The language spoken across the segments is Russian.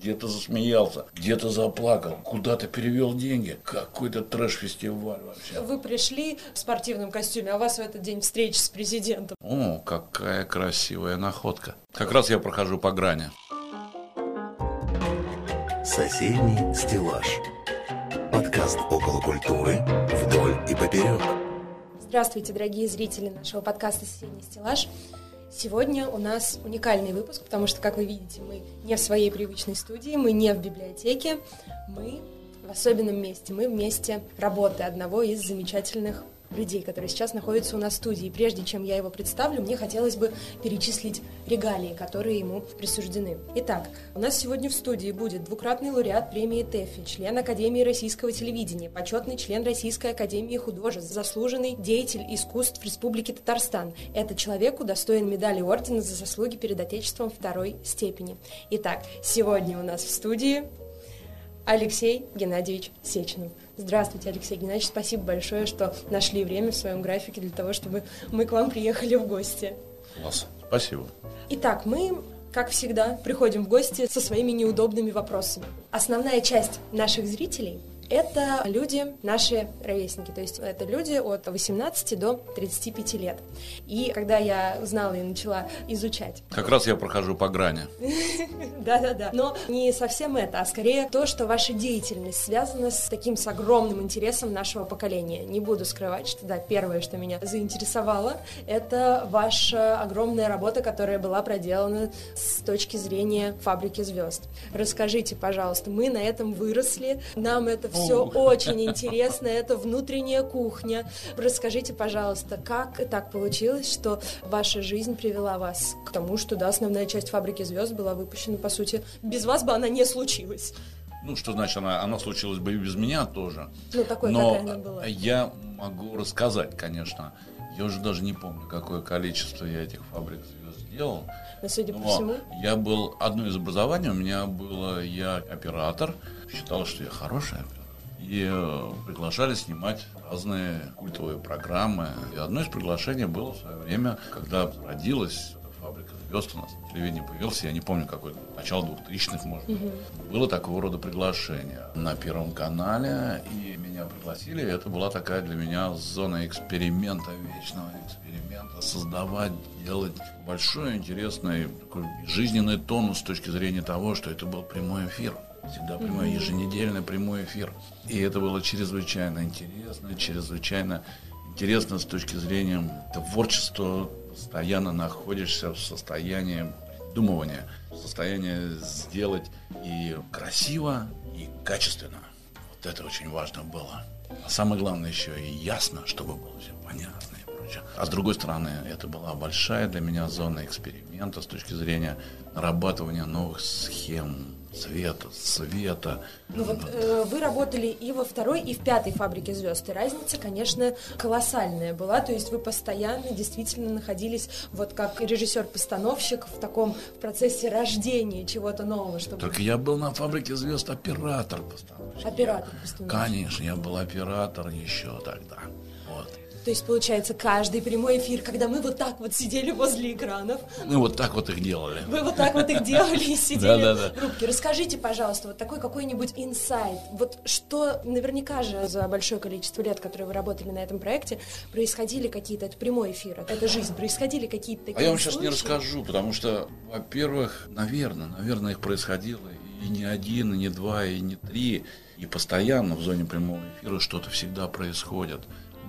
где-то засмеялся, где-то заплакал, куда-то перевел деньги. Какой-то трэш-фестиваль вообще. Вы пришли в спортивном костюме, а у вас в этот день встреча с президентом. О, какая красивая находка. Как раз я прохожу по грани. Соседний стеллаж. Подкаст около культуры вдоль и поперек. Здравствуйте, дорогие зрители нашего подкаста «Соседний стеллаж». Сегодня у нас уникальный выпуск, потому что, как вы видите, мы не в своей привычной студии, мы не в библиотеке, мы в особенном месте, мы в месте работы одного из замечательных людей, которые сейчас находятся у нас в студии. Прежде чем я его представлю, мне хотелось бы перечислить регалии, которые ему присуждены. Итак, у нас сегодня в студии будет двукратный лауреат премии ТЭФИ, член Академии российского телевидения, почетный член Российской Академии художеств, заслуженный деятель искусств Республики Татарстан. Это человек удостоен медали ордена за заслуги перед Отечеством второй степени. Итак, сегодня у нас в студии Алексей Геннадьевич Сеченов. Здравствуйте, Алексей Геннадьевич. Спасибо большое, что нашли время в своем графике для того, чтобы мы к вам приехали в гости. Класс. Спасибо. Итак, мы как всегда, приходим в гости со своими неудобными вопросами. Основная часть наших зрителей это люди, наши ровесники, то есть это люди от 18 до 35 лет. И когда я узнала и начала изучать... Как раз я прохожу по грани. Да-да-да. Но не совсем это, а скорее то, что ваша деятельность связана с таким с огромным интересом нашего поколения. Не буду скрывать, что да, первое, что меня заинтересовало, это ваша огромная работа, которая была проделана с точки зрения фабрики звезд. Расскажите, пожалуйста, мы на этом выросли, нам это все все очень интересно, это внутренняя кухня. Расскажите, пожалуйста, как так получилось, что ваша жизнь привела вас к тому, что да, основная часть «Фабрики звезд» была выпущена, по сути, без вас бы она не случилась. Ну, что значит, она, она случилась бы и без меня тоже. Ну, такой, Но какая она была. я могу рассказать, конечно. Я уже даже не помню, какое количество я этих фабрик звезд сделал. Но, судя Но по всему... Я был... Одно из образований у меня было... Я оператор. Считал, что я хороший оператор и э, приглашали снимать разные культовые программы. И одно из приглашений было в свое время, когда родилась фабрика звезд у нас на телевидении появился, я не помню какой, начало 2000-х, может быть. Угу. Было такого рода приглашение на Первом канале, и меня пригласили, это была такая для меня зона эксперимента, вечного эксперимента, создавать, делать большой, интересный, такой жизненный тонус с точки зрения того, что это был прямой эфир всегда прямой, еженедельный прямой эфир. И это было чрезвычайно интересно, чрезвычайно интересно с точки зрения творчества. Постоянно находишься в состоянии думывания, в состоянии сделать и красиво, и качественно. Вот это очень важно было. А самое главное еще и ясно, чтобы было все понятно и прочее. А с другой стороны, это была большая для меня зона эксперимента с точки зрения нарабатывания новых схем, цвета, света. Ну вот э, вы работали и во второй, и в пятой фабрике звезд. И разница, конечно, колоссальная была. То есть вы постоянно действительно находились вот как режиссер-постановщик в таком в процессе рождения чего-то нового. Чтобы... Только я был на фабрике звезд оператор-постановщик. Оператор-постановщик. Конечно, я был оператор еще тогда. То есть, получается, каждый прямой эфир, когда мы вот так вот сидели возле экранов. Мы вот так вот их делали. Вы вот так вот их делали и сидели в рубке. Расскажите, пожалуйста, вот такой какой-нибудь инсайт. Вот что наверняка же за большое количество лет, которые вы работали на этом проекте, происходили какие-то, это прямой эфир, это жизнь, происходили какие-то такие А я вам сейчас не расскажу, потому что, во-первых, наверное, наверное, их происходило и не один, и не два, и не три, и постоянно в зоне прямого эфира что-то всегда происходит.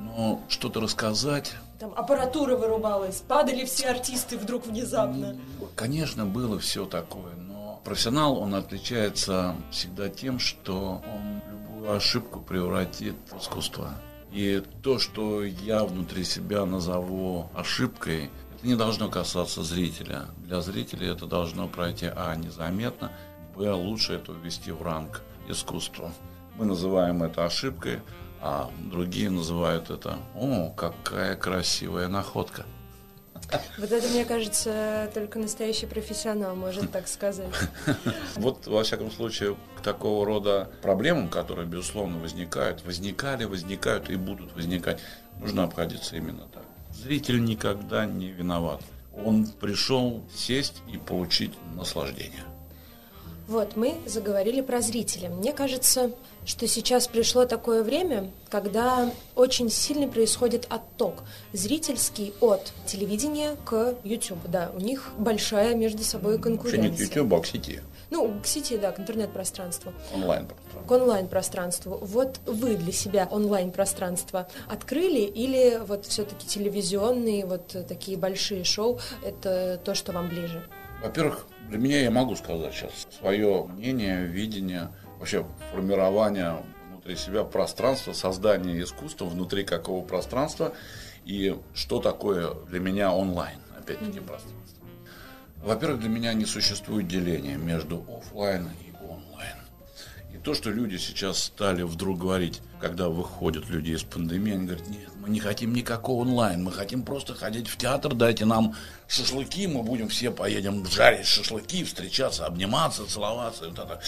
Но что-то рассказать... Там аппаратура вырубалась, падали все артисты вдруг внезапно. Конечно, было все такое, но профессионал, он отличается всегда тем, что он любую ошибку превратит в искусство. И то, что я внутри себя назову ошибкой, это не должно касаться зрителя. Для зрителя это должно пройти, а, незаметно, б, лучше это ввести в ранг искусства. Мы называем это ошибкой, а другие называют это «О, какая красивая находка». Вот это, мне кажется, только настоящий профессионал может так сказать. Вот, во всяком случае, к такого рода проблемам, которые, безусловно, возникают, возникали, возникают и будут возникать, нужно обходиться именно так. Зритель никогда не виноват. Он пришел сесть и получить наслаждение. Вот, мы заговорили про зрителя. Мне кажется, что сейчас пришло такое время, когда очень сильно происходит отток зрительский от телевидения к YouTube. Да, у них большая между собой конкуренция. Вообще не к YouTube, а к сети. Ну, к сети, да, к интернет-пространству. Онлайн-пространству. К онлайн-пространству. Вот вы для себя онлайн-пространство открыли или вот все-таки телевизионные вот такие большие шоу – это то, что вам ближе? Во-первых, для меня я могу сказать сейчас свое мнение, видение, вообще формирование внутри себя пространства, создание искусства внутри какого пространства и что такое для меня онлайн, опять-таки mm-hmm. пространство. Во-первых, для меня не существует деления между офлайн и онлайн. И то, что люди сейчас стали вдруг говорить, когда выходят люди из пандемии, они говорят, нет, мы не хотим никакого онлайн, мы хотим просто ходить в театр, дайте нам шашлыки, мы будем все поедем жарить шашлыки, встречаться, обниматься, целоваться и вот это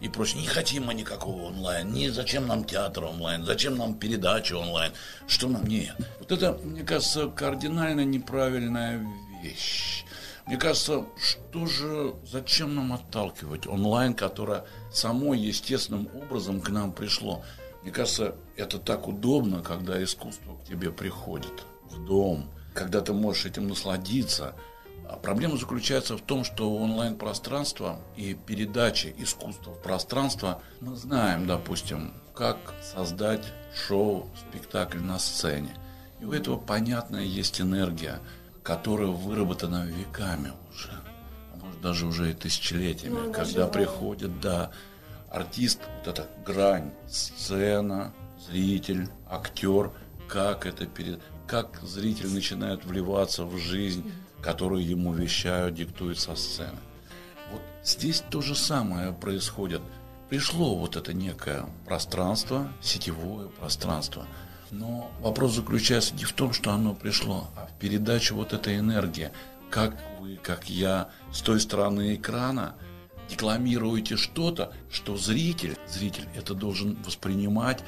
и прочее. Не хотим мы никакого онлайн, не зачем нам театр онлайн, зачем нам передача онлайн, что нам нет. Вот это, мне кажется, кардинально неправильная вещь. Мне кажется, что же, зачем нам отталкивать онлайн, которое само естественным образом к нам пришло? Мне кажется, это так удобно, когда искусство к тебе приходит в дом, когда ты можешь этим насладиться. А проблема заключается в том, что онлайн-пространство и передача искусства в пространство, мы знаем, допустим, как создать шоу, спектакль на сцене. И у этого, понятно, есть энергия – которая выработана веками уже, а может даже уже и тысячелетиями, ну, когда приходит, да, артист, вот эта грань, сцена, зритель, актер, как это перед, как зритель начинает вливаться в жизнь, которую ему вещают, диктуют со сцены. Вот здесь то же самое происходит. Пришло вот это некое пространство, сетевое пространство – но вопрос заключается не в том, что оно пришло, а в передаче вот этой энергии. Как вы, как я, с той стороны экрана декламируете что-то, что зритель, зритель это должен воспринимать,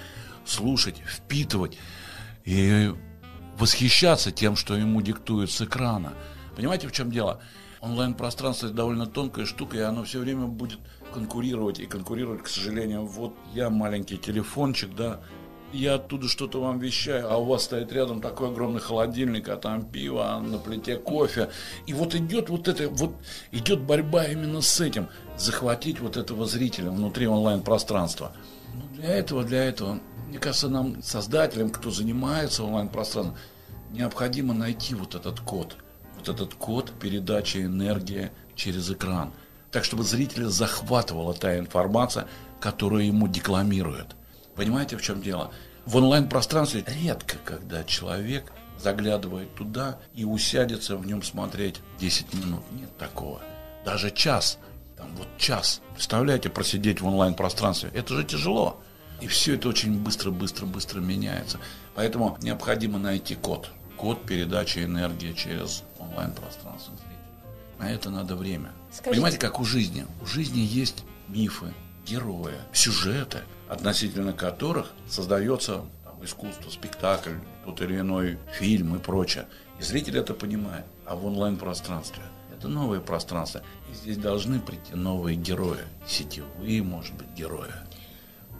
слушать, впитывать и восхищаться тем, что ему диктуют с экрана. Понимаете, в чем дело? Онлайн-пространство – это довольно тонкая штука, и оно все время будет конкурировать, и конкурировать, к сожалению, вот я маленький телефончик, да, я оттуда что-то вам вещаю, а у вас стоит рядом такой огромный холодильник, а там пиво, а на плите кофе. И вот идет вот это, вот идет борьба именно с этим, захватить вот этого зрителя внутри онлайн-пространства. Ну, для этого, для этого, мне кажется, нам, создателям, кто занимается онлайн-пространством, необходимо найти вот этот код, вот этот код передачи энергии через экран. Так, чтобы зрителя захватывала та информация, которую ему декламируют. Понимаете, в чем дело? В онлайн-пространстве редко, когда человек заглядывает туда и усядется в нем смотреть 10 минут. Нет такого. Даже час. Там вот час. Представляете, просидеть в онлайн-пространстве. Это же тяжело. И все это очень быстро-быстро-быстро меняется. Поэтому необходимо найти код. Код передачи энергии через онлайн-пространство. На это надо время. Скажите. Понимаете, как у жизни. У жизни есть мифы, герои, сюжеты – относительно которых создается там, искусство, спектакль, тот или иной фильм и прочее. И зритель это понимает. А в онлайн-пространстве это новое пространство. И здесь должны прийти новые герои, сетевые, может быть, герои.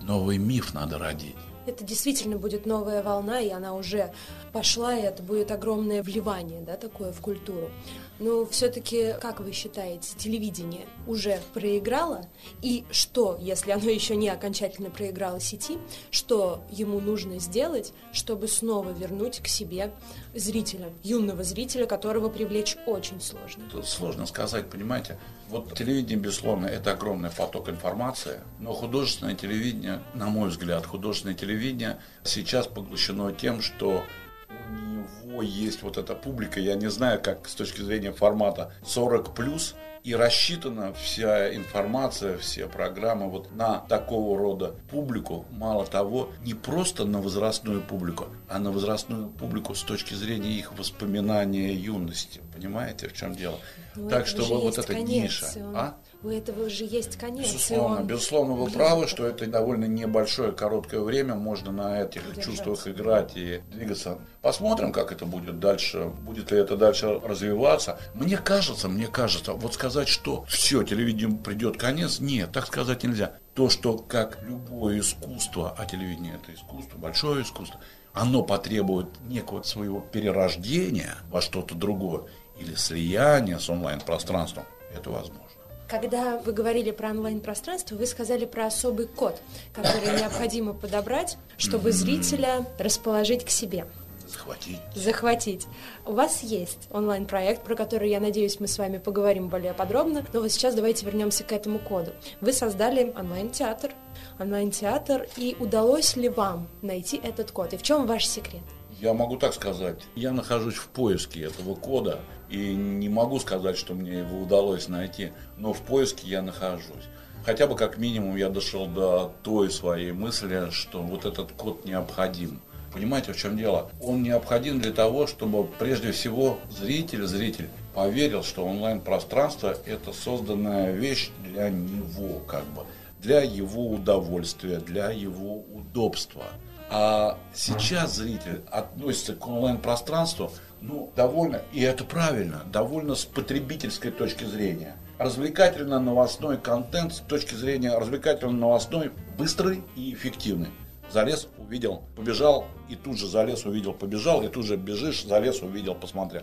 Новый миф надо родить. Это действительно будет новая волна, и она уже пошла, и это будет огромное вливание, да, такое в культуру. Но все-таки, как вы считаете, телевидение уже проиграло? И что, если оно еще не окончательно проиграло сети, что ему нужно сделать, чтобы снова вернуть к себе зрителя, юного зрителя, которого привлечь очень сложно? Тут сложно сказать, понимаете? Вот телевидение, безусловно, это огромный поток информации, но художественное телевидение, на мой взгляд, художественное телевидение сейчас поглощено тем, что у него есть вот эта публика, я не знаю, как с точки зрения формата 40 плюс, и рассчитана вся информация, все программы вот на такого рода публику. Мало того, не просто на возрастную публику, а на возрастную публику с точки зрения их воспоминания юности. Понимаете, в чем дело? Ну, так, чтобы вот эта ниша. А? у этого же есть конец. Безусловно, он... безусловно, вы правы, что это довольно небольшое, короткое время, можно на этих Держать. чувствах играть и двигаться. Посмотрим, как это будет дальше, будет ли это дальше развиваться. Мне кажется, мне кажется, вот сказать сказать, что все, телевидению придет конец. Нет, так сказать нельзя. То, что как любое искусство, а телевидение это искусство, большое искусство, оно потребует некого своего перерождения во что-то другое или слияния с онлайн-пространством, это возможно. Когда вы говорили про онлайн-пространство, вы сказали про особый код, который необходимо подобрать, чтобы зрителя расположить к себе. Захватить. Захватить. У вас есть онлайн-проект, про который, я надеюсь, мы с вами поговорим более подробно, но вот сейчас давайте вернемся к этому коду. Вы создали онлайн-театр, онлайн-театр, и удалось ли вам найти этот код? И в чем ваш секрет? Я могу так сказать. Я нахожусь в поиске этого кода и не могу сказать, что мне его удалось найти, но в поиске я нахожусь. Хотя бы как минимум я дошел до той своей мысли, что вот этот код необходим. Понимаете, в чем дело? Он необходим для того, чтобы прежде всего зритель, зритель поверил, что онлайн-пространство это созданная вещь для него, как бы, для его удовольствия, для его удобства. А сейчас зритель относится к онлайн-пространству, ну, довольно, и это правильно, довольно с потребительской точки зрения. Развлекательно-новостной контент с точки зрения развлекательно-новостной быстрый и эффективный. Залез, увидел, побежал, и тут же залез, увидел, побежал, и тут же бежишь, залез, увидел, посмотрел.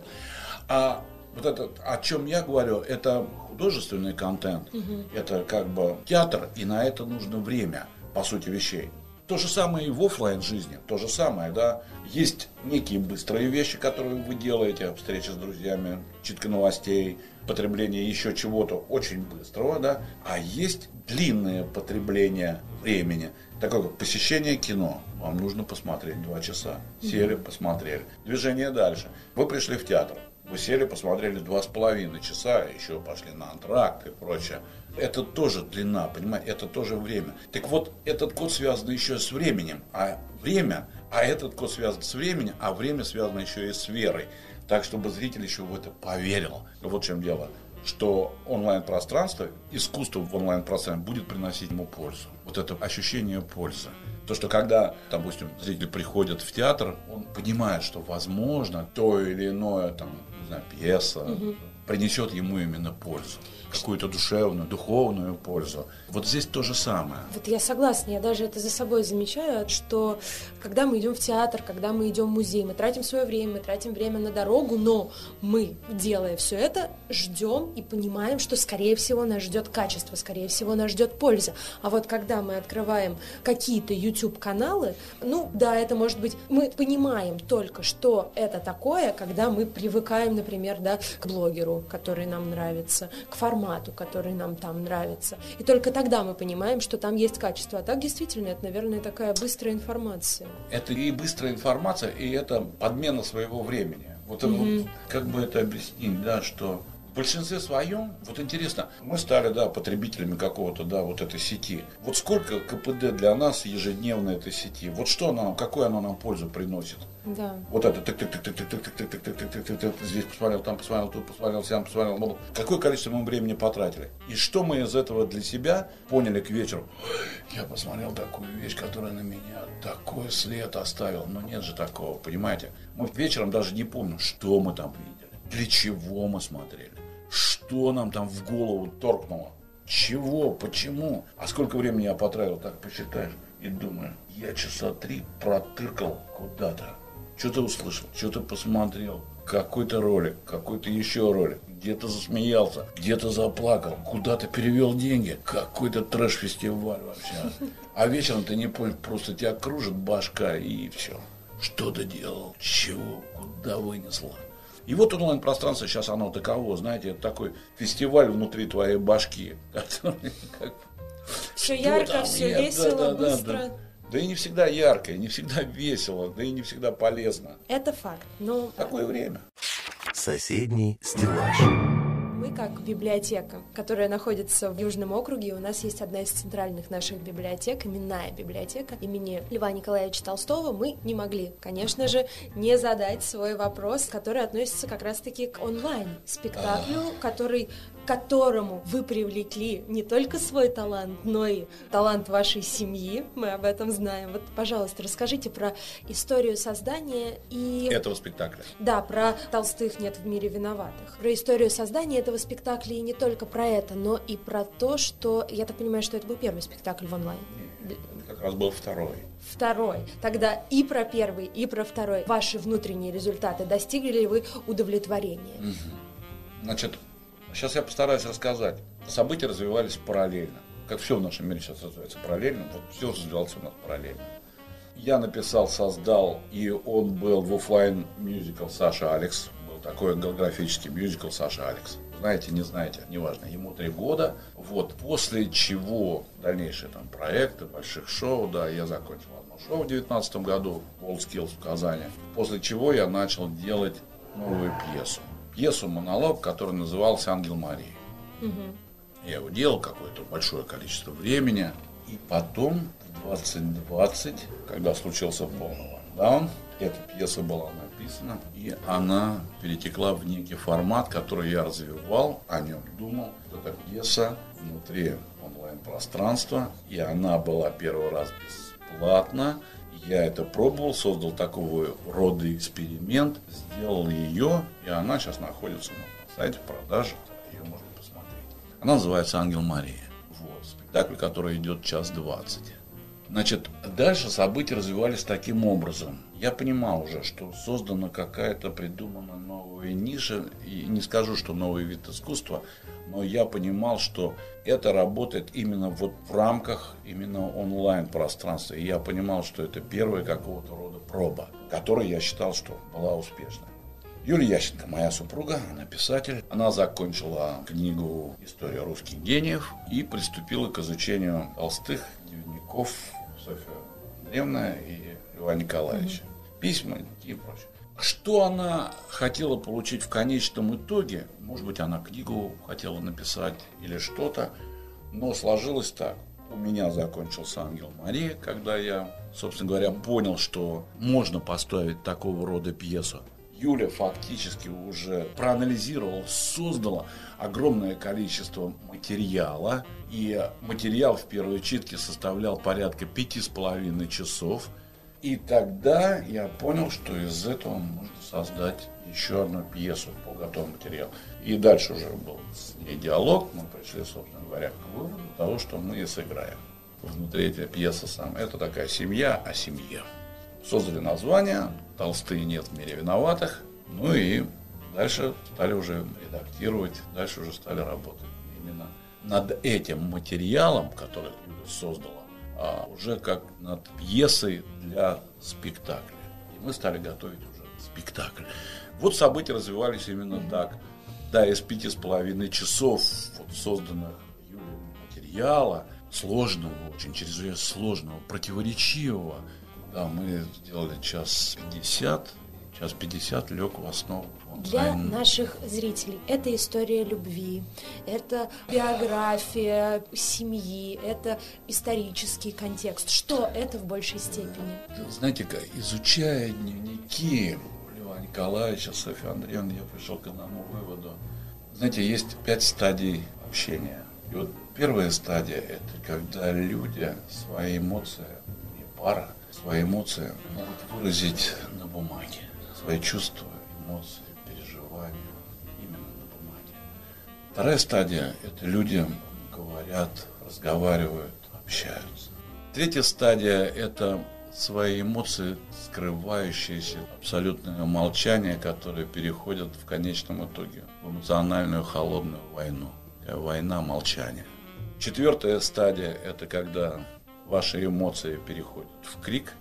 А вот это, о чем я говорю, это художественный контент, угу. это как бы театр, и на это нужно время, по сути вещей. То же самое и в офлайн жизни, то же самое, да. Есть некие быстрые вещи, которые вы делаете, встреча с друзьями, читка новостей, потребление еще чего-то очень быстрого, да. А есть длинное потребление времени, такое как посещение кино. Вам нужно посмотреть два часа. Сели, посмотрели. Движение дальше. Вы пришли в театр. Вы сели, посмотрели два с половиной часа, еще пошли на антракт и прочее. Это тоже длина, понимаете, это тоже время. Так вот, этот код связан еще с временем, а время, а этот код связан с временем, а время связано еще и с верой. Так, чтобы зритель еще в это поверил. Вот в чем дело что онлайн-пространство, искусство в онлайн-пространстве будет приносить ему пользу. Вот это ощущение пользы. То, что когда, допустим, зритель приходит в театр, он понимает, что возможно то или иное, там, не знаю, пьеса, угу. принесет ему именно пользу какую-то душевную, духовную пользу. Вот здесь то же самое. Вот я согласна, я даже это за собой замечаю, что когда мы идем в театр, когда мы идем в музей, мы тратим свое время, мы тратим время на дорогу, но мы, делая все это, ждем и понимаем, что, скорее всего, нас ждет качество, скорее всего, нас ждет польза. А вот когда мы открываем какие-то YouTube-каналы, ну, да, это может быть, мы понимаем только, что это такое, когда мы привыкаем, например, да, к блогеру, который нам нравится, к формату, формату, который нам там нравится. И только тогда мы понимаем, что там есть качество. А так действительно, это, наверное, такая быстрая информация. Это и быстрая информация, и это подмена своего времени. Вот, mm-hmm. вот как бы это объяснить, да, что в большинстве своем, вот интересно, мы стали, да, потребителями какого-то, да, вот этой сети. Вот сколько КПД для нас ежедневно этой сети? Вот что нам, какую она нам пользу приносит? Да. Вот это тык тык тык тык тык тык тык тык тык тык тык тык здесь посмотрел, там посмотрел, тут посмотрел, сям посмотрел. Какое количество мы времени потратили? И что мы из этого для себя поняли к вечеру? Я посмотрел такую вещь, которая на меня такой след оставил. Но нет же такого, понимаете? Мы вечером даже не помним, что мы там видели, для чего мы смотрели что нам там в голову торкнуло. Чего? Почему? А сколько времени я потратил, так посчитаешь. И думаю, я часа три протыркал куда-то. Что-то услышал, что-то посмотрел. Какой-то ролик, какой-то еще ролик. Где-то засмеялся, где-то заплакал, куда-то перевел деньги. Какой-то трэш-фестиваль вообще. А вечером ты не понял, просто тебя кружит башка и все. Что ты делал? Чего? Куда вынесло? И вот онлайн-пространство сейчас оно таково, знаете, это такой фестиваль внутри твоей башки. Все ярко, все весело, быстро. Да и не всегда ярко, и не всегда весело, да и не всегда полезно. Это факт. Но... Такое время. Соседний стеллаж. Как библиотека, которая находится в Южном округе, у нас есть одна из центральных наших библиотек, именная библиотека имени Льва Николаевича Толстого. Мы не могли, конечно же, не задать свой вопрос, который относится как раз-таки к онлайн-спектаклю, который к которому вы привлекли не только свой талант, но и талант вашей семьи. Мы об этом знаем. Вот, пожалуйста, расскажите про историю создания и... Этого спектакля. Да, про «Толстых нет в мире виноватых». Про историю создания этого спектакля и не только про это, но и про то, что... Я так понимаю, что это был первый спектакль в онлайн. Как раз был второй. Второй. Тогда и про первый, и про второй. Ваши внутренние результаты. Достигли ли вы удовлетворения? Значит, сейчас я постараюсь рассказать. События развивались параллельно. Как все в нашем мире сейчас развивается параллельно, вот все развивалось у нас параллельно. Я написал, создал, и он был в офлайн мюзикл Саша Алекс. Был такой голографический мюзикл Саша Алекс. Знаете, не знаете, неважно. Ему три года. Вот, после чего дальнейшие там проекты, больших шоу, да, я закончил одно шоу в 2019 году, WorldSkills в Казани. После чего я начал делать новую пьесу. Пьесу «Монолог», который назывался «Ангел Марии». Я его делал какое-то большое количество времени. И потом, в 2020, когда случился полный локдаун, эта пьеса была написана, и она перетекла в некий формат, который я развивал, о нем думал. Эта пьеса внутри онлайн-пространства, и она была первый раз бесплатна. Я это пробовал, создал такого рода эксперимент, сделал ее, и она сейчас находится на сайте в продаже, ее можно посмотреть. Она называется «Ангел Мария». Вот, спектакль, который идет час двадцать. Значит, дальше события развивались таким образом. Я понимал уже, что создана какая-то придумана новая ниша, и не скажу, что новый вид искусства, но я понимал, что это работает именно вот в рамках именно онлайн-пространства. И я понимал, что это первая какого-то рода проба, которая я считал, что была успешной. Юлия Ященко, моя супруга, она писатель. Она закончила книгу «История русских гениев» и приступила к изучению толстых дневников Софья Андреевна и Льва Николаевича. Письма и прочее. Что она хотела получить в конечном итоге, может быть, она книгу хотела написать или что-то, но сложилось так. У меня закончился «Ангел Мария», когда я, собственно говоря, понял, что можно поставить такого рода пьесу. Юля фактически уже проанализировала, создала огромное количество материала. И материал в первой читке составлял порядка пяти с половиной часов. И тогда я понял, что из этого можно создать еще одну пьесу по готовому материалу. И дальше уже был с ней диалог. Мы пришли, собственно говоря, к выводу того, что мы и сыграем. Внутри этой пьесы сам. Это такая семья о семье создали название «Толстые нет в мире виноватых». Ну и дальше стали уже редактировать, дальше уже стали работать именно над этим материалом, который создала, а уже как над пьесой для спектакля. И мы стали готовить уже спектакль. Вот события развивались именно так. Да, из пяти с половиной часов вот созданных Юлей материала, сложного очень, чрезвычайно сложного, противоречивого, да, мы сделали час 50. Час 50 лег в основу. Для наших зрителей это история любви, это биография семьи, это исторический контекст. Что это в большей степени? Знаете, изучая дневники Льва Николаевича, Софьи Андреевны, я пришел к одному выводу. Знаете, есть пять стадий общения. И вот первая стадия – это когда люди свои эмоции, и пара – свои эмоции могут выразить на бумаге. Свои чувства, эмоции, переживания именно на бумаге. Вторая стадия – это люди говорят, разговаривают, общаются. Третья стадия – это свои эмоции, скрывающиеся абсолютное молчание, которое переходит в конечном итоге в эмоциональную холодную войну. Война молчания. Четвертая стадия – это когда ваши эмоции переходят в крик.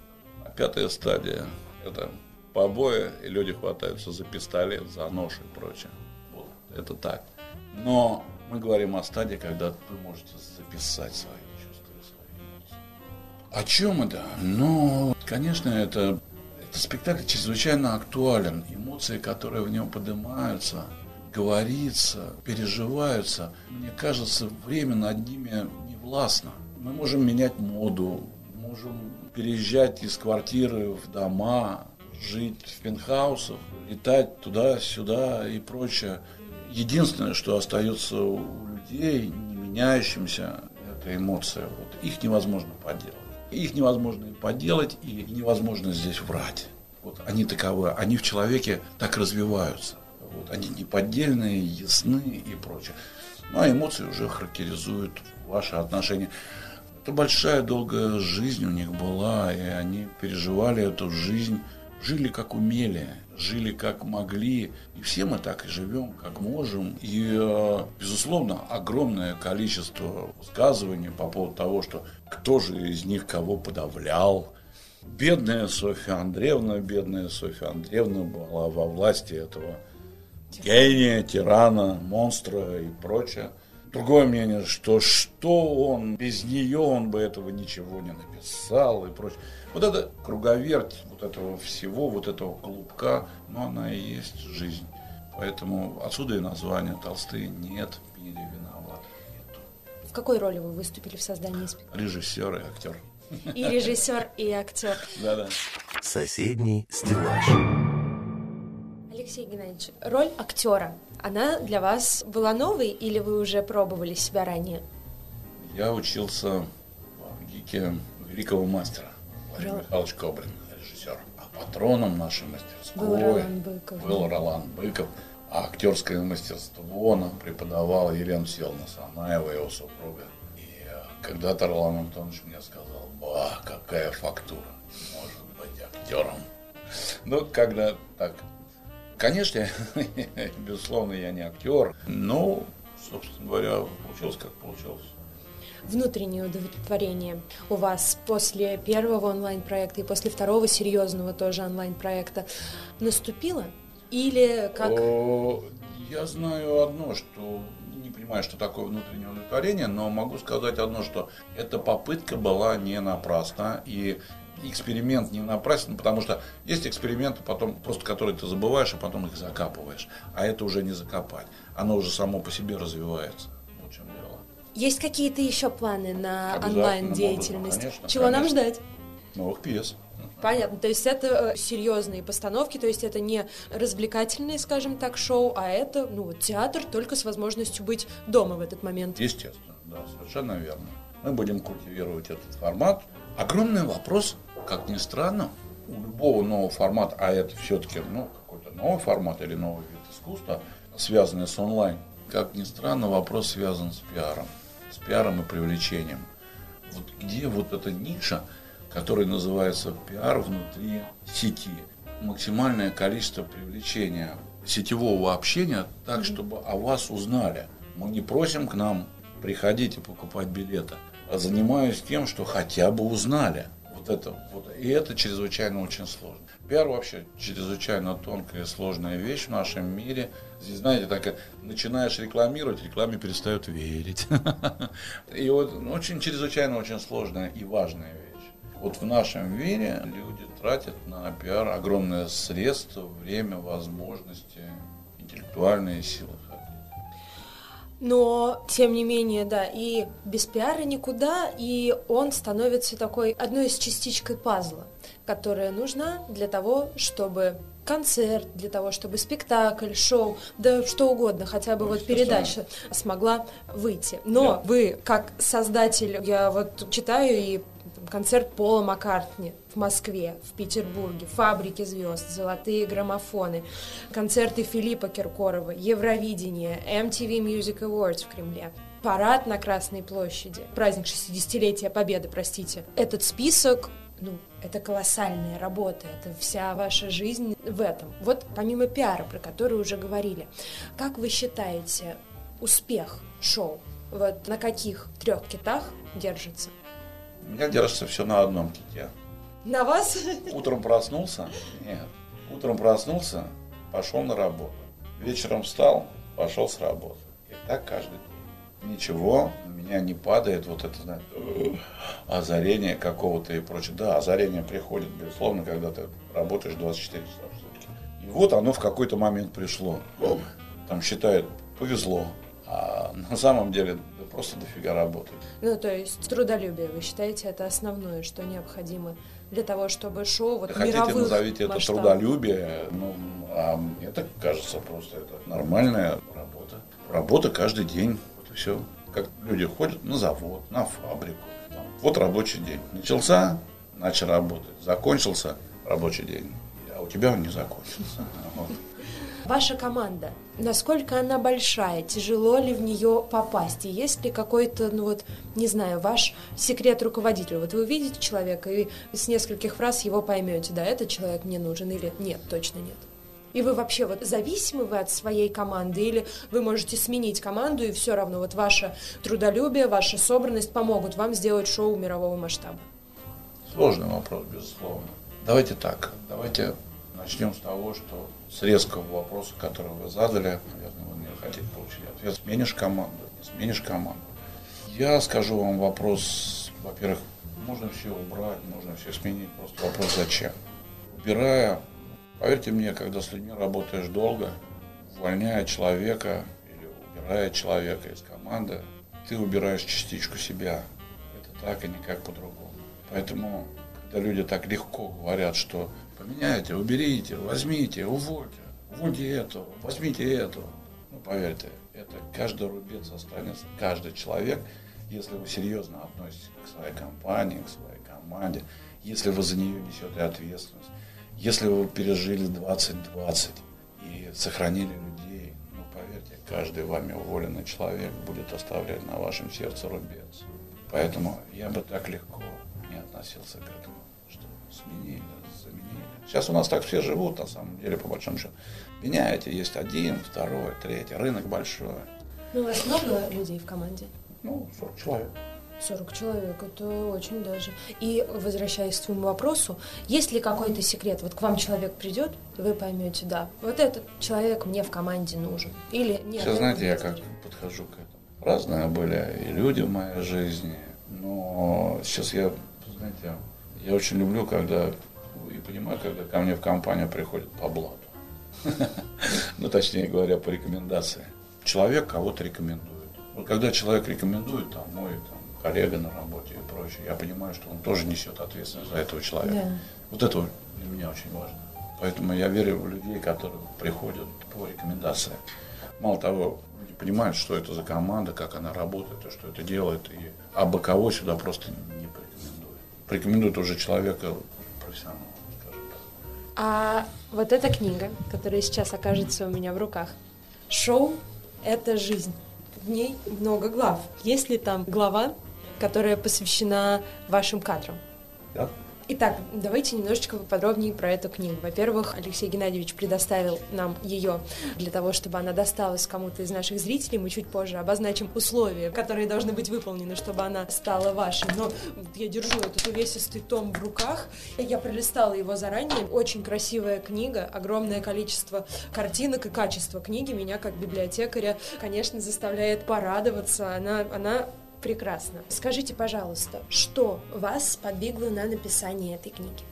А пятая стадия – это побои, и люди хватаются за пистолет, за нож и прочее. Вот, это так. Но мы говорим о стадии, когда вы можете записать свои чувства свои эмоции. О чем это? Ну, конечно, это, это спектакль чрезвычайно актуален. Эмоции, которые в нем поднимаются, говорится, переживаются. Мне кажется, время над ними не властно. Мы можем менять моду, можем переезжать из квартиры в дома, жить в пентхаусах, летать туда-сюда и прочее. Единственное, что остается у людей, не меняющимся, это эмоция. Вот их невозможно поделать. Их невозможно и поделать, и невозможно здесь врать. Вот они таковы, они в человеке так развиваются. Вот, они неподдельные, ясны и прочее. Ну, а эмоции уже характеризуют ваши отношения. Это большая, долгая жизнь у них была, и они переживали эту жизнь, жили как умели, жили как могли. И все мы так и живем, как можем. И, э, безусловно, огромное количество высказываний по поводу того, что кто же из них кого подавлял. Бедная Софья Андреевна, бедная Софья Андреевна была во власти этого гения, тирана, монстра и прочее. Другое мнение, что что он, без нее он бы этого ничего не написал и прочее. Вот это круговерть вот этого всего, вот этого клубка, ну, она и есть жизнь. Поэтому отсюда и название Толстые нет в мире виноватых нету. В какой роли вы выступили в создании спектакля? Режиссер и актер. И режиссер, и актер. Да-да. Соседний стеллаж. Алексей Геннадьевич, роль актера, она для вас была новой или вы уже пробовали себя ранее? Я учился в ГИКе великого мастера Владимир Рол- Михайлович Кобрин, режиссер. А патроном нашей мастерской Был Ролан Быков. был Ролан Быков. А актерское мастерство нам преподавала Елена Селна Санаева, его супруга. И э, когда-то Ролан Антонович мне сказал, ба, какая фактура, может быть актером. Ну, когда так, конечно, безусловно, я не актер, но, собственно говоря, получилось как получилось. Внутреннее удовлетворение у вас после первого онлайн-проекта и после второго серьезного тоже онлайн-проекта наступило? Или как... О, Я знаю одно, что не понимаю, что такое внутреннее удовлетворение, но могу сказать одно, что эта попытка была не напрасна, и эксперимент не напрасен, потому что есть эксперименты, потом просто которые ты забываешь, а потом их закапываешь. А это уже не закопать. Оно уже само по себе развивается. Есть какие-то еще планы на онлайн-деятельность? образом, конечно, Чего нам ждать? Новых пьес. Понятно, то есть это э, серьезные постановки, то есть это не развлекательные, скажем так, шоу, а это, ну, театр только с возможностью быть дома в этот момент. Естественно, да, совершенно верно. Мы будем культивировать этот формат. Огромный вопрос, как ни странно, у любого нового формата, а это все-таки ну, какой-то новый формат или новый вид искусства, связанный с онлайн, как ни странно, вопрос связан с пиаром, с пиаром и привлечением. Вот где вот эта ниша, которая называется пиар внутри сети, максимальное количество привлечения сетевого общения так, чтобы о вас узнали. Мы не просим к нам приходить и покупать билеты, а занимаюсь тем, что хотя бы узнали. Вот это, вот, и это чрезвычайно очень сложно. Пиар вообще чрезвычайно тонкая и сложная вещь в нашем мире. Здесь, знаете, так начинаешь рекламировать, рекламе перестают верить. И вот очень чрезвычайно очень сложная и важная вещь. Вот в нашем мире люди тратят на пиар огромное средство, время, возможности, интеллектуальные силы. Но, тем не менее, да, и без пиара никуда, и он становится такой одной из частичкой пазла, которая нужна для того, чтобы концерт, для того, чтобы спектакль, шоу, да что угодно, хотя бы Ну, вот передача смогла выйти. Но Да. вы, как создатель, я вот читаю и концерт Пола Маккартни в Москве, в Петербурге, фабрики звезд, золотые граммофоны, концерты Филиппа Киркорова, Евровидение, MTV Music Awards в Кремле. Парад на Красной площади, праздник 60-летия Победы, простите. Этот список, ну, это колоссальная работа, это вся ваша жизнь в этом. Вот помимо пиара, про который уже говорили, как вы считаете, успех шоу, вот на каких трех китах держится? У меня держится все на одном ките. На вас? Утром проснулся? Нет. Утром проснулся, пошел на работу. Вечером встал, пошел с работы. И так каждый день. Ничего на меня не падает вот это, знаете, э, озарение какого-то и прочее. Да, озарение приходит, безусловно, когда ты работаешь 24 часа в сутки. И вот оно в какой-то момент пришло. Там считают, повезло. А на самом деле да просто дофига работает. Ну, то есть трудолюбие, вы считаете, это основное, что необходимо для того, чтобы шоу вот Хотите мировых назовите это трудолюбие, ну, а мне так кажется, просто это нормальная работа Работа каждый день. Вот и все. Как люди ходят на завод, на фабрику. Там, вот рабочий день. Начался, начал работать. Закончился рабочий день. У тебя он не закончился. Вот. Ваша команда, насколько она большая, тяжело ли в нее попасть? И есть ли какой-то, ну вот, не знаю, ваш секрет руководителя? Вот вы увидите человека и с нескольких фраз его поймете, да, этот человек мне нужен или нет, точно нет. И вы вообще вот зависимы вы от своей команды или вы можете сменить команду и все равно вот ваше трудолюбие, ваша собранность помогут вам сделать шоу мирового масштаба? Сложный вопрос, безусловно. Давайте так, давайте начнем с того, что с резкого вопроса, который вы задали, наверное, вы не хотите получить ответ. Сменишь команду, не сменишь команду. Я скажу вам вопрос, во-первых, можно все убрать, можно все сменить, просто вопрос зачем. Убирая, поверьте мне, когда с людьми работаешь долго, увольняя человека или убирая человека из команды, ты убираешь частичку себя. Это так и никак по-другому. Поэтому, когда люди так легко говорят, что поменяйте, уберите, возьмите, увольте, увольте этого, возьмите этого. Ну, поверьте, это каждый рубец останется, каждый человек, если вы серьезно относитесь к своей компании, к своей команде, если вы за нее несете ответственность, если вы пережили 2020 и сохранили людей, ну, поверьте, каждый вами уволенный человек будет оставлять на вашем сердце рубец. Поэтому я бы так легко не относился к этому, что сменили. Сейчас у нас так все живут, на самом деле, по большому счету. Меняете, есть один, второй, третий, рынок большой. Ну, у вас много людей в команде? Ну, 40 человек. 40 человек, это очень даже. И возвращаясь к своему вопросу, есть ли какой-то секрет? Вот к вам человек придет, вы поймете, да, вот этот человек мне в команде нужен. Или нет. Сейчас знаете, я как подхожу к этому. Разные были и люди в моей жизни, но сейчас я, знаете, я очень люблю, когда и понимаю, когда ко мне в компанию приходят по блату. Ну, точнее говоря, по рекомендации. Человек кого-то рекомендует. Вот когда человек рекомендует, там, мой там, коллега на работе и прочее, я понимаю, что он тоже несет ответственность за этого человека. Да. Вот это для меня очень важно. Поэтому я верю в людей, которые приходят по рекомендации. Мало того, люди понимают, что это за команда, как она работает и что это делает, и абы кого сюда просто не порекомендуют. Порекомендуют уже человека профессионала. А вот эта книга, которая сейчас окажется у меня в руках, шоу – это жизнь. В ней много глав. Есть ли там глава, которая посвящена вашим кадрам? Итак, давайте немножечко поподробнее про эту книгу. Во-первых, Алексей Геннадьевич предоставил нам ее для того, чтобы она досталась кому-то из наших зрителей. Мы чуть позже обозначим условия, которые должны быть выполнены, чтобы она стала вашей. Но я держу этот увесистый том в руках. Я пролистала его заранее. Очень красивая книга, огромное количество картинок и качество книги меня как библиотекаря, конечно, заставляет порадоваться. Она, она прекрасно. Скажите, пожалуйста, что вас сподвигло на написание этой книги?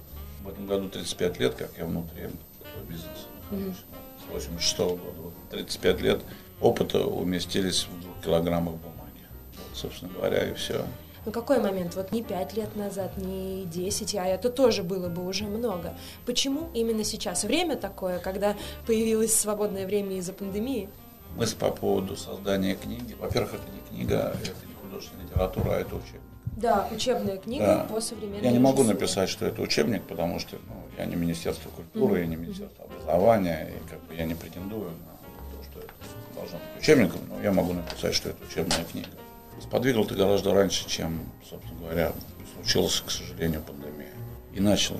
В этом году 35 лет, как я внутри этого бизнеса нахожусь. С 86 года. Вот 35 лет опыта уместились в двух килограммах бумаги. Вот, собственно говоря, и все. Ну какой момент? Вот не пять лет назад, не 10, а это тоже было бы уже много. Почему именно сейчас? Время такое, когда появилось свободное время из-за пандемии? Мысль по поводу создания книги. Во-первых, это не книга, это не художественная литература, а это учебник. Да, учебная книга Да. по современной Я не могу режиссуре. написать, что это учебник, потому что ну, я не Министерство культуры, я не Министерство образования, и как бы я не претендую на то, что это должно быть учебником, но я могу написать, что это учебная книга. Сподвигал ты гораздо раньше, чем, собственно говоря, случилась, к сожалению, пандемия. И начал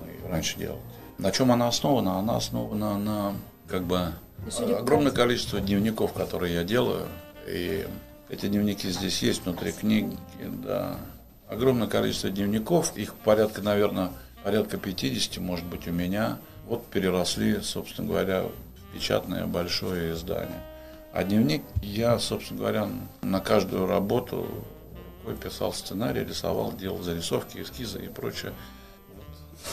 мы ее раньше делать. На чем она основана? Она основана на как бы Ну, огромное количество дневников, которые я делаю. И эти дневники здесь есть внутри книги, да. Огромное количество дневников, их порядка, наверное, порядка 50, может быть, у меня. Вот переросли, собственно говоря, в печатное большое издание. А дневник я, собственно говоря, на каждую работу рукой писал сценарий, рисовал, делал зарисовки, эскизы и прочее.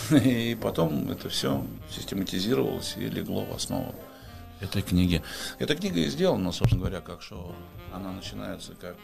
И потом это все систематизировалось и легло в основу этой книги. Эта книга и сделана, собственно говоря, как шоу. Она начинается как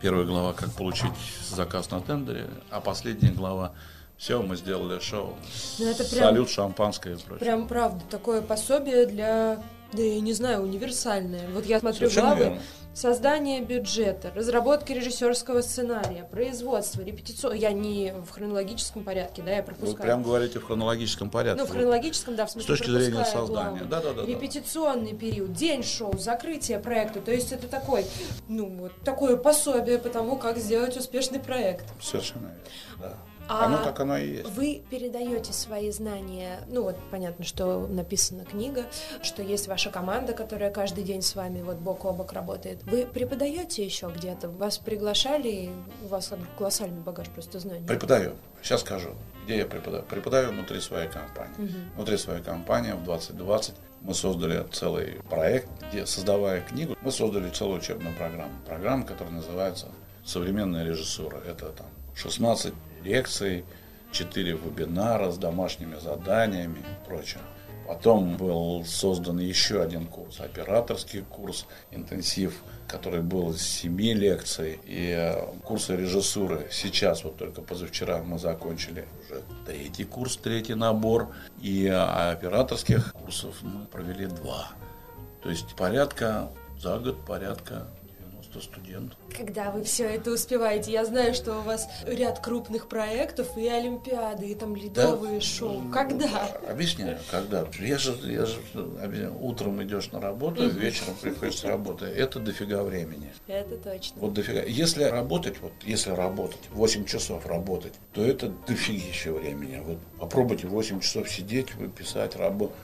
первая глава, как получить заказ на тендере, а последняя глава все, мы сделали шоу. Ну, это прям- Салют, шампанское и прочее. Прям правда, такое пособие для Да я не знаю, универсальное. Вот я смотрю Совершенно главы. верно. Создание бюджета, разработка режиссерского сценария, производство, репетицион. Я не в хронологическом порядке, да, я Вы пропускаю. прям говорите в хронологическом порядке. Ну, в хронологическом, да, в С смысле точки зрения создания. главы. Да, да, да. да. Репетиционный период, день шоу, закрытие проекта. То есть это такой, ну, вот такое пособие по тому, как сделать успешный проект. Совершенно верно. Да. А Оно так оно и есть. Вы передаете свои знания, ну вот понятно, что написана книга, что есть ваша команда, которая каждый день с вами вот бок о бок работает. Вы преподаете еще где-то? Вас приглашали, у вас колоссальный багаж просто знаний. Преподаю. Сейчас скажу, где я преподаю. Преподаю внутри своей компании. Внутри своей компании в 2020 мы создали целый проект, где, создавая книгу, мы создали целую учебную программу. Программа, которая называется «Современная режиссура». Это там 16 лекций, 4 вебинара с домашними заданиями и прочее. Потом был создан еще один курс, операторский курс, интенсив, который был из семи лекций, и э, курсы режиссуры. Сейчас, вот только позавчера мы закончили уже третий курс, третий набор, и э, операторских курсов мы провели два. То есть порядка, за год порядка 90 студентов. Когда вы все это успеваете? Я знаю, что у вас ряд крупных проектов и олимпиады, и там ледовые шоу. Когда? Объясняю, когда. Я же, я же утром идешь на работу, вечером приходишь с работы. Это дофига времени. Это точно. Вот дофига. Если работать, вот если работать, 8 часов работать, то это дофигища времени. Вот попробуйте 8 часов сидеть, писать, работать.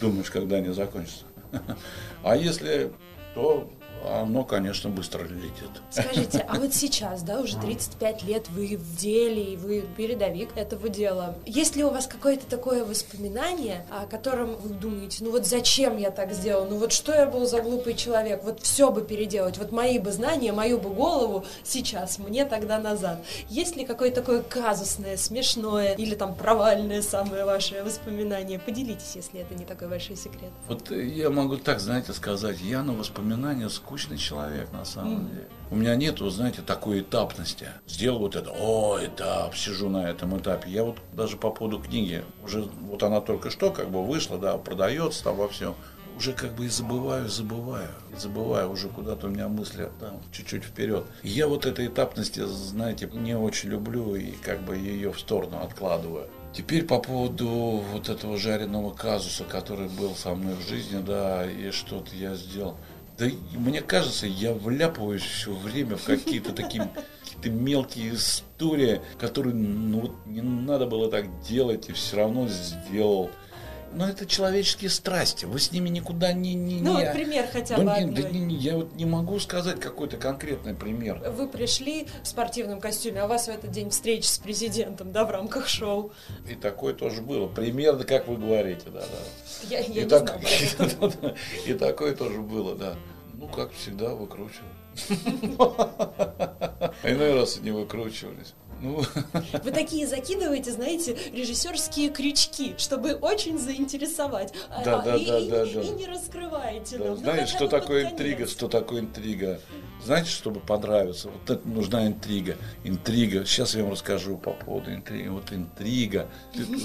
Думаешь, когда они закончатся. А если то оно, конечно, быстро летит. Скажите, а вот сейчас, да, уже 35 лет вы в деле, и вы передовик этого дела. Есть ли у вас какое-то такое воспоминание, о котором вы думаете, ну вот зачем я так сделал, ну вот что я был за глупый человек, вот все бы переделать, вот мои бы знания, мою бы голову сейчас, мне тогда назад. Есть ли какое-то такое казусное, смешное или там провальное самое ваше воспоминание? Поделитесь, если это не такой большой секрет. Вот я могу так, знаете, сказать, я на воспоминания скучный человек на самом деле. У меня нету, знаете, такой этапности. Сделал вот это, о, этап, сижу на этом этапе. Я вот даже по поводу книги, уже вот она только что как бы вышла, да, продается там во всем. Уже как бы и забываю, забываю, и забываю уже куда-то у меня мысли там чуть-чуть вперед. Я вот этой этапности, знаете, не очень люблю и как бы ее в сторону откладываю. Теперь по поводу вот этого жареного казуса, который был со мной в жизни, да, и что-то я сделал. Да мне кажется, я вляпываюсь все время в какие-то такие какие-то мелкие истории, которые ну, не надо было так делать, и все равно сделал. Но это человеческие страсти, вы с ними никуда не... не Ну не- вот пример хотя бы не- да не- не, я вот не могу сказать какой-то конкретный пример. Вы пришли в спортивном костюме, а у вас в этот день встреча с президентом, да, в рамках шоу. И такое тоже было. Примерно, как вы говорите, да, да. Я, я и, не так- знала это. и такое тоже было, да. Ну, как всегда, выкручивали. Иной раз и не выкручивались. Ну, Вы такие закидываете, знаете, режиссерские крючки, чтобы очень заинтересовать. А- Да, а, да, и, да, и- да, и да. не раскрываете да, нам. Ну, знаете, что такое конец. интрига? Что такое интрига? Знаете, чтобы понравиться? Вот это нужна интрига. Интрига. Сейчас я вам расскажу по поводу интриги. Вот интрига.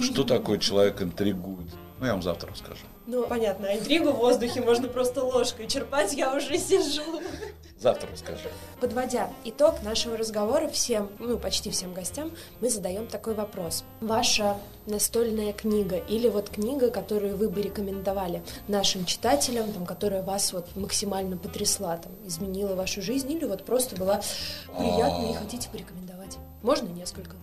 Что такое человек интригует? Ну, я вам завтра расскажу. Ну, понятно, а интригу в воздухе можно просто ложкой черпать, я уже сижу. Завтра расскажу. Подводя итог нашего разговора всем, ну, почти всем гостям, мы задаем такой вопрос. Ваша настольная книга или вот книга, которую вы бы рекомендовали нашим читателям, там, которая вас вот максимально потрясла, там, изменила вашу жизнь или вот просто была приятна и хотите порекомендовать? Можно несколько?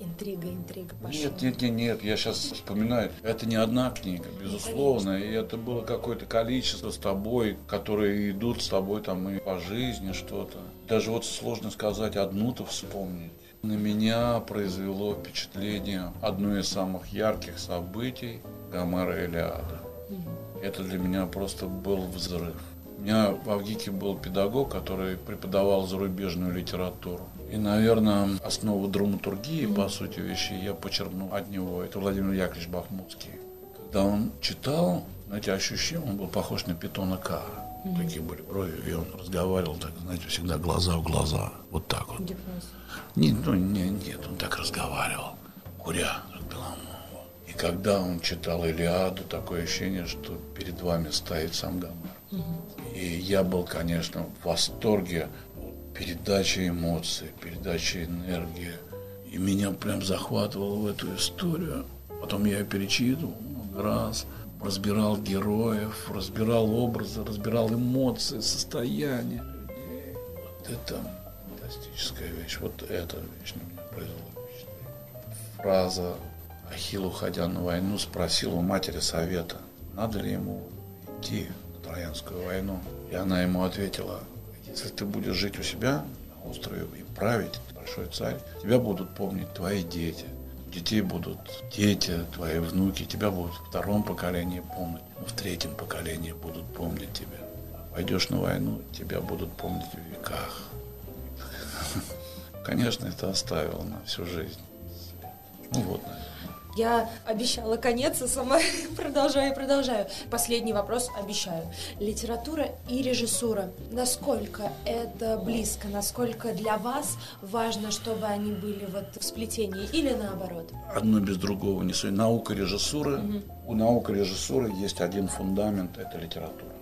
Интрига, интрига, пошла. Нет, нет, нет, нет, я сейчас вспоминаю, это не одна книга, безусловно, и это было какое-то количество с тобой, которые идут с тобой там и по жизни что-то. Даже вот сложно сказать одну-то вспомнить. На меня произвело впечатление одно из самых ярких событий Гомера Илиада. Это для меня просто был взрыв. У меня в Авгике был педагог, который преподавал зарубежную литературу. И, наверное, основу драматургии, по сути вещей, я почерпнул от него. Это Владимир Яковлевич Бахмутский. Когда он читал, знаете, ощущение, он был похож на питона К. Такие были брови, и он разговаривал так, знаете, всегда глаза в глаза. Вот так вот. Гипноз. Нет, ну, не, нет, он так разговаривал, куря. И когда он читал Илиаду, такое ощущение, что перед вами стоит сам Гомер. И я был, конечно, в восторге от передачи эмоций, передачи энергии. И меня прям захватывало в эту историю. Потом я ее перечитывал много раз, разбирал героев, разбирал образы, разбирал эмоции, состояние людей. Вот это фантастическая вещь. Вот эта вещь на меня произвела впечатление. Фраза Ахилл, уходя на войну, спросил у матери совета, надо ли ему идти на Троянскую войну. И она ему ответила, если ты будешь жить у себя на острове и править, большой царь, тебя будут помнить твои дети. Детей будут дети, твои внуки, тебя будут в втором поколении помнить, в третьем поколении будут помнить тебя. Пойдешь на войну, тебя будут помнить в веках. Конечно, это оставило на всю жизнь. Ну вот. Я обещала конец, а сама продолжаю и продолжаю. Последний вопрос обещаю. Литература и режиссура. Насколько это близко? Насколько для вас важно, чтобы они были вот в сплетении или наоборот? Одно без другого не суть. Наука режиссуры. Угу. У науки режиссуры есть один фундамент – это литература.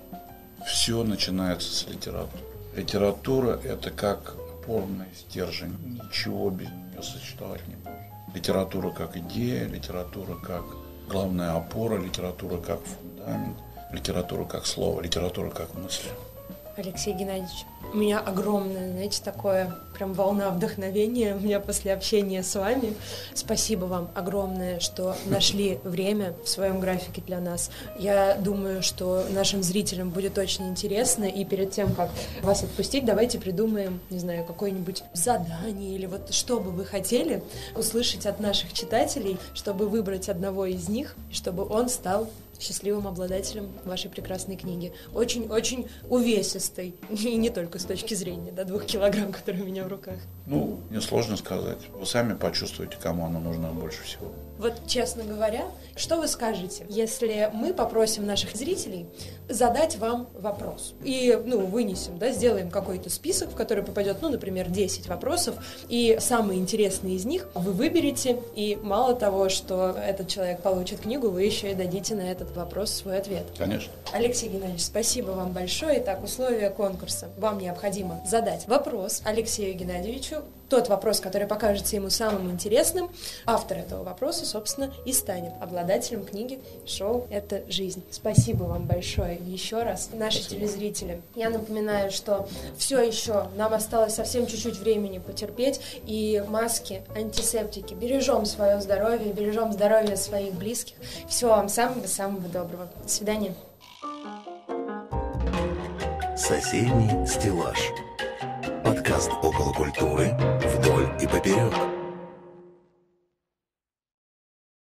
Все начинается с литературы. Литература – это как опорный стержень. Ничего без нее существовать не может литература как идея, литература как главная опора, литература как фундамент, литература как слово, литература как мысль. Алексей Геннадьевич, у меня огромное, знаете, такое прям волна вдохновения у меня после общения с вами. Спасибо вам огромное, что нашли время в своем графике для нас. Я думаю, что нашим зрителям будет очень интересно, и перед тем, как вас отпустить, давайте придумаем, не знаю, какое-нибудь задание или вот что бы вы хотели услышать от наших читателей, чтобы выбрать одного из них, чтобы он стал счастливым обладателем вашей прекрасной книги. Очень-очень увесистой, и не только с точки зрения да, двух килограмм, которые у меня в руках. Ну, мне сложно сказать. Вы сами почувствуете, кому она нужна больше всего. Вот, честно говоря, что вы скажете, если мы попросим наших зрителей задать вам вопрос? И, ну, вынесем, да, сделаем какой-то список, в который попадет, ну, например, 10 вопросов, и самые интересные из них вы выберете, и мало того, что этот человек получит книгу, вы еще и дадите на этот вопрос свой ответ. Конечно. Алексей Геннадьевич, спасибо вам большое. Итак, условия конкурса. Вам необходимо задать вопрос Алексею Геннадьевичу, тот вопрос, который покажется ему самым интересным, автор этого вопроса, собственно, и станет обладателем книги «Шоу – это жизнь». Спасибо вам большое еще раз, наши Спасибо. телезрители. Я напоминаю, что все еще нам осталось совсем чуть-чуть времени потерпеть, и маски, антисептики. Бережем свое здоровье, бережем здоровье своих близких. Всего вам самого-самого доброго. До свидания. Соседний стеллаж. Подкаст около культуры вдоль и поперек.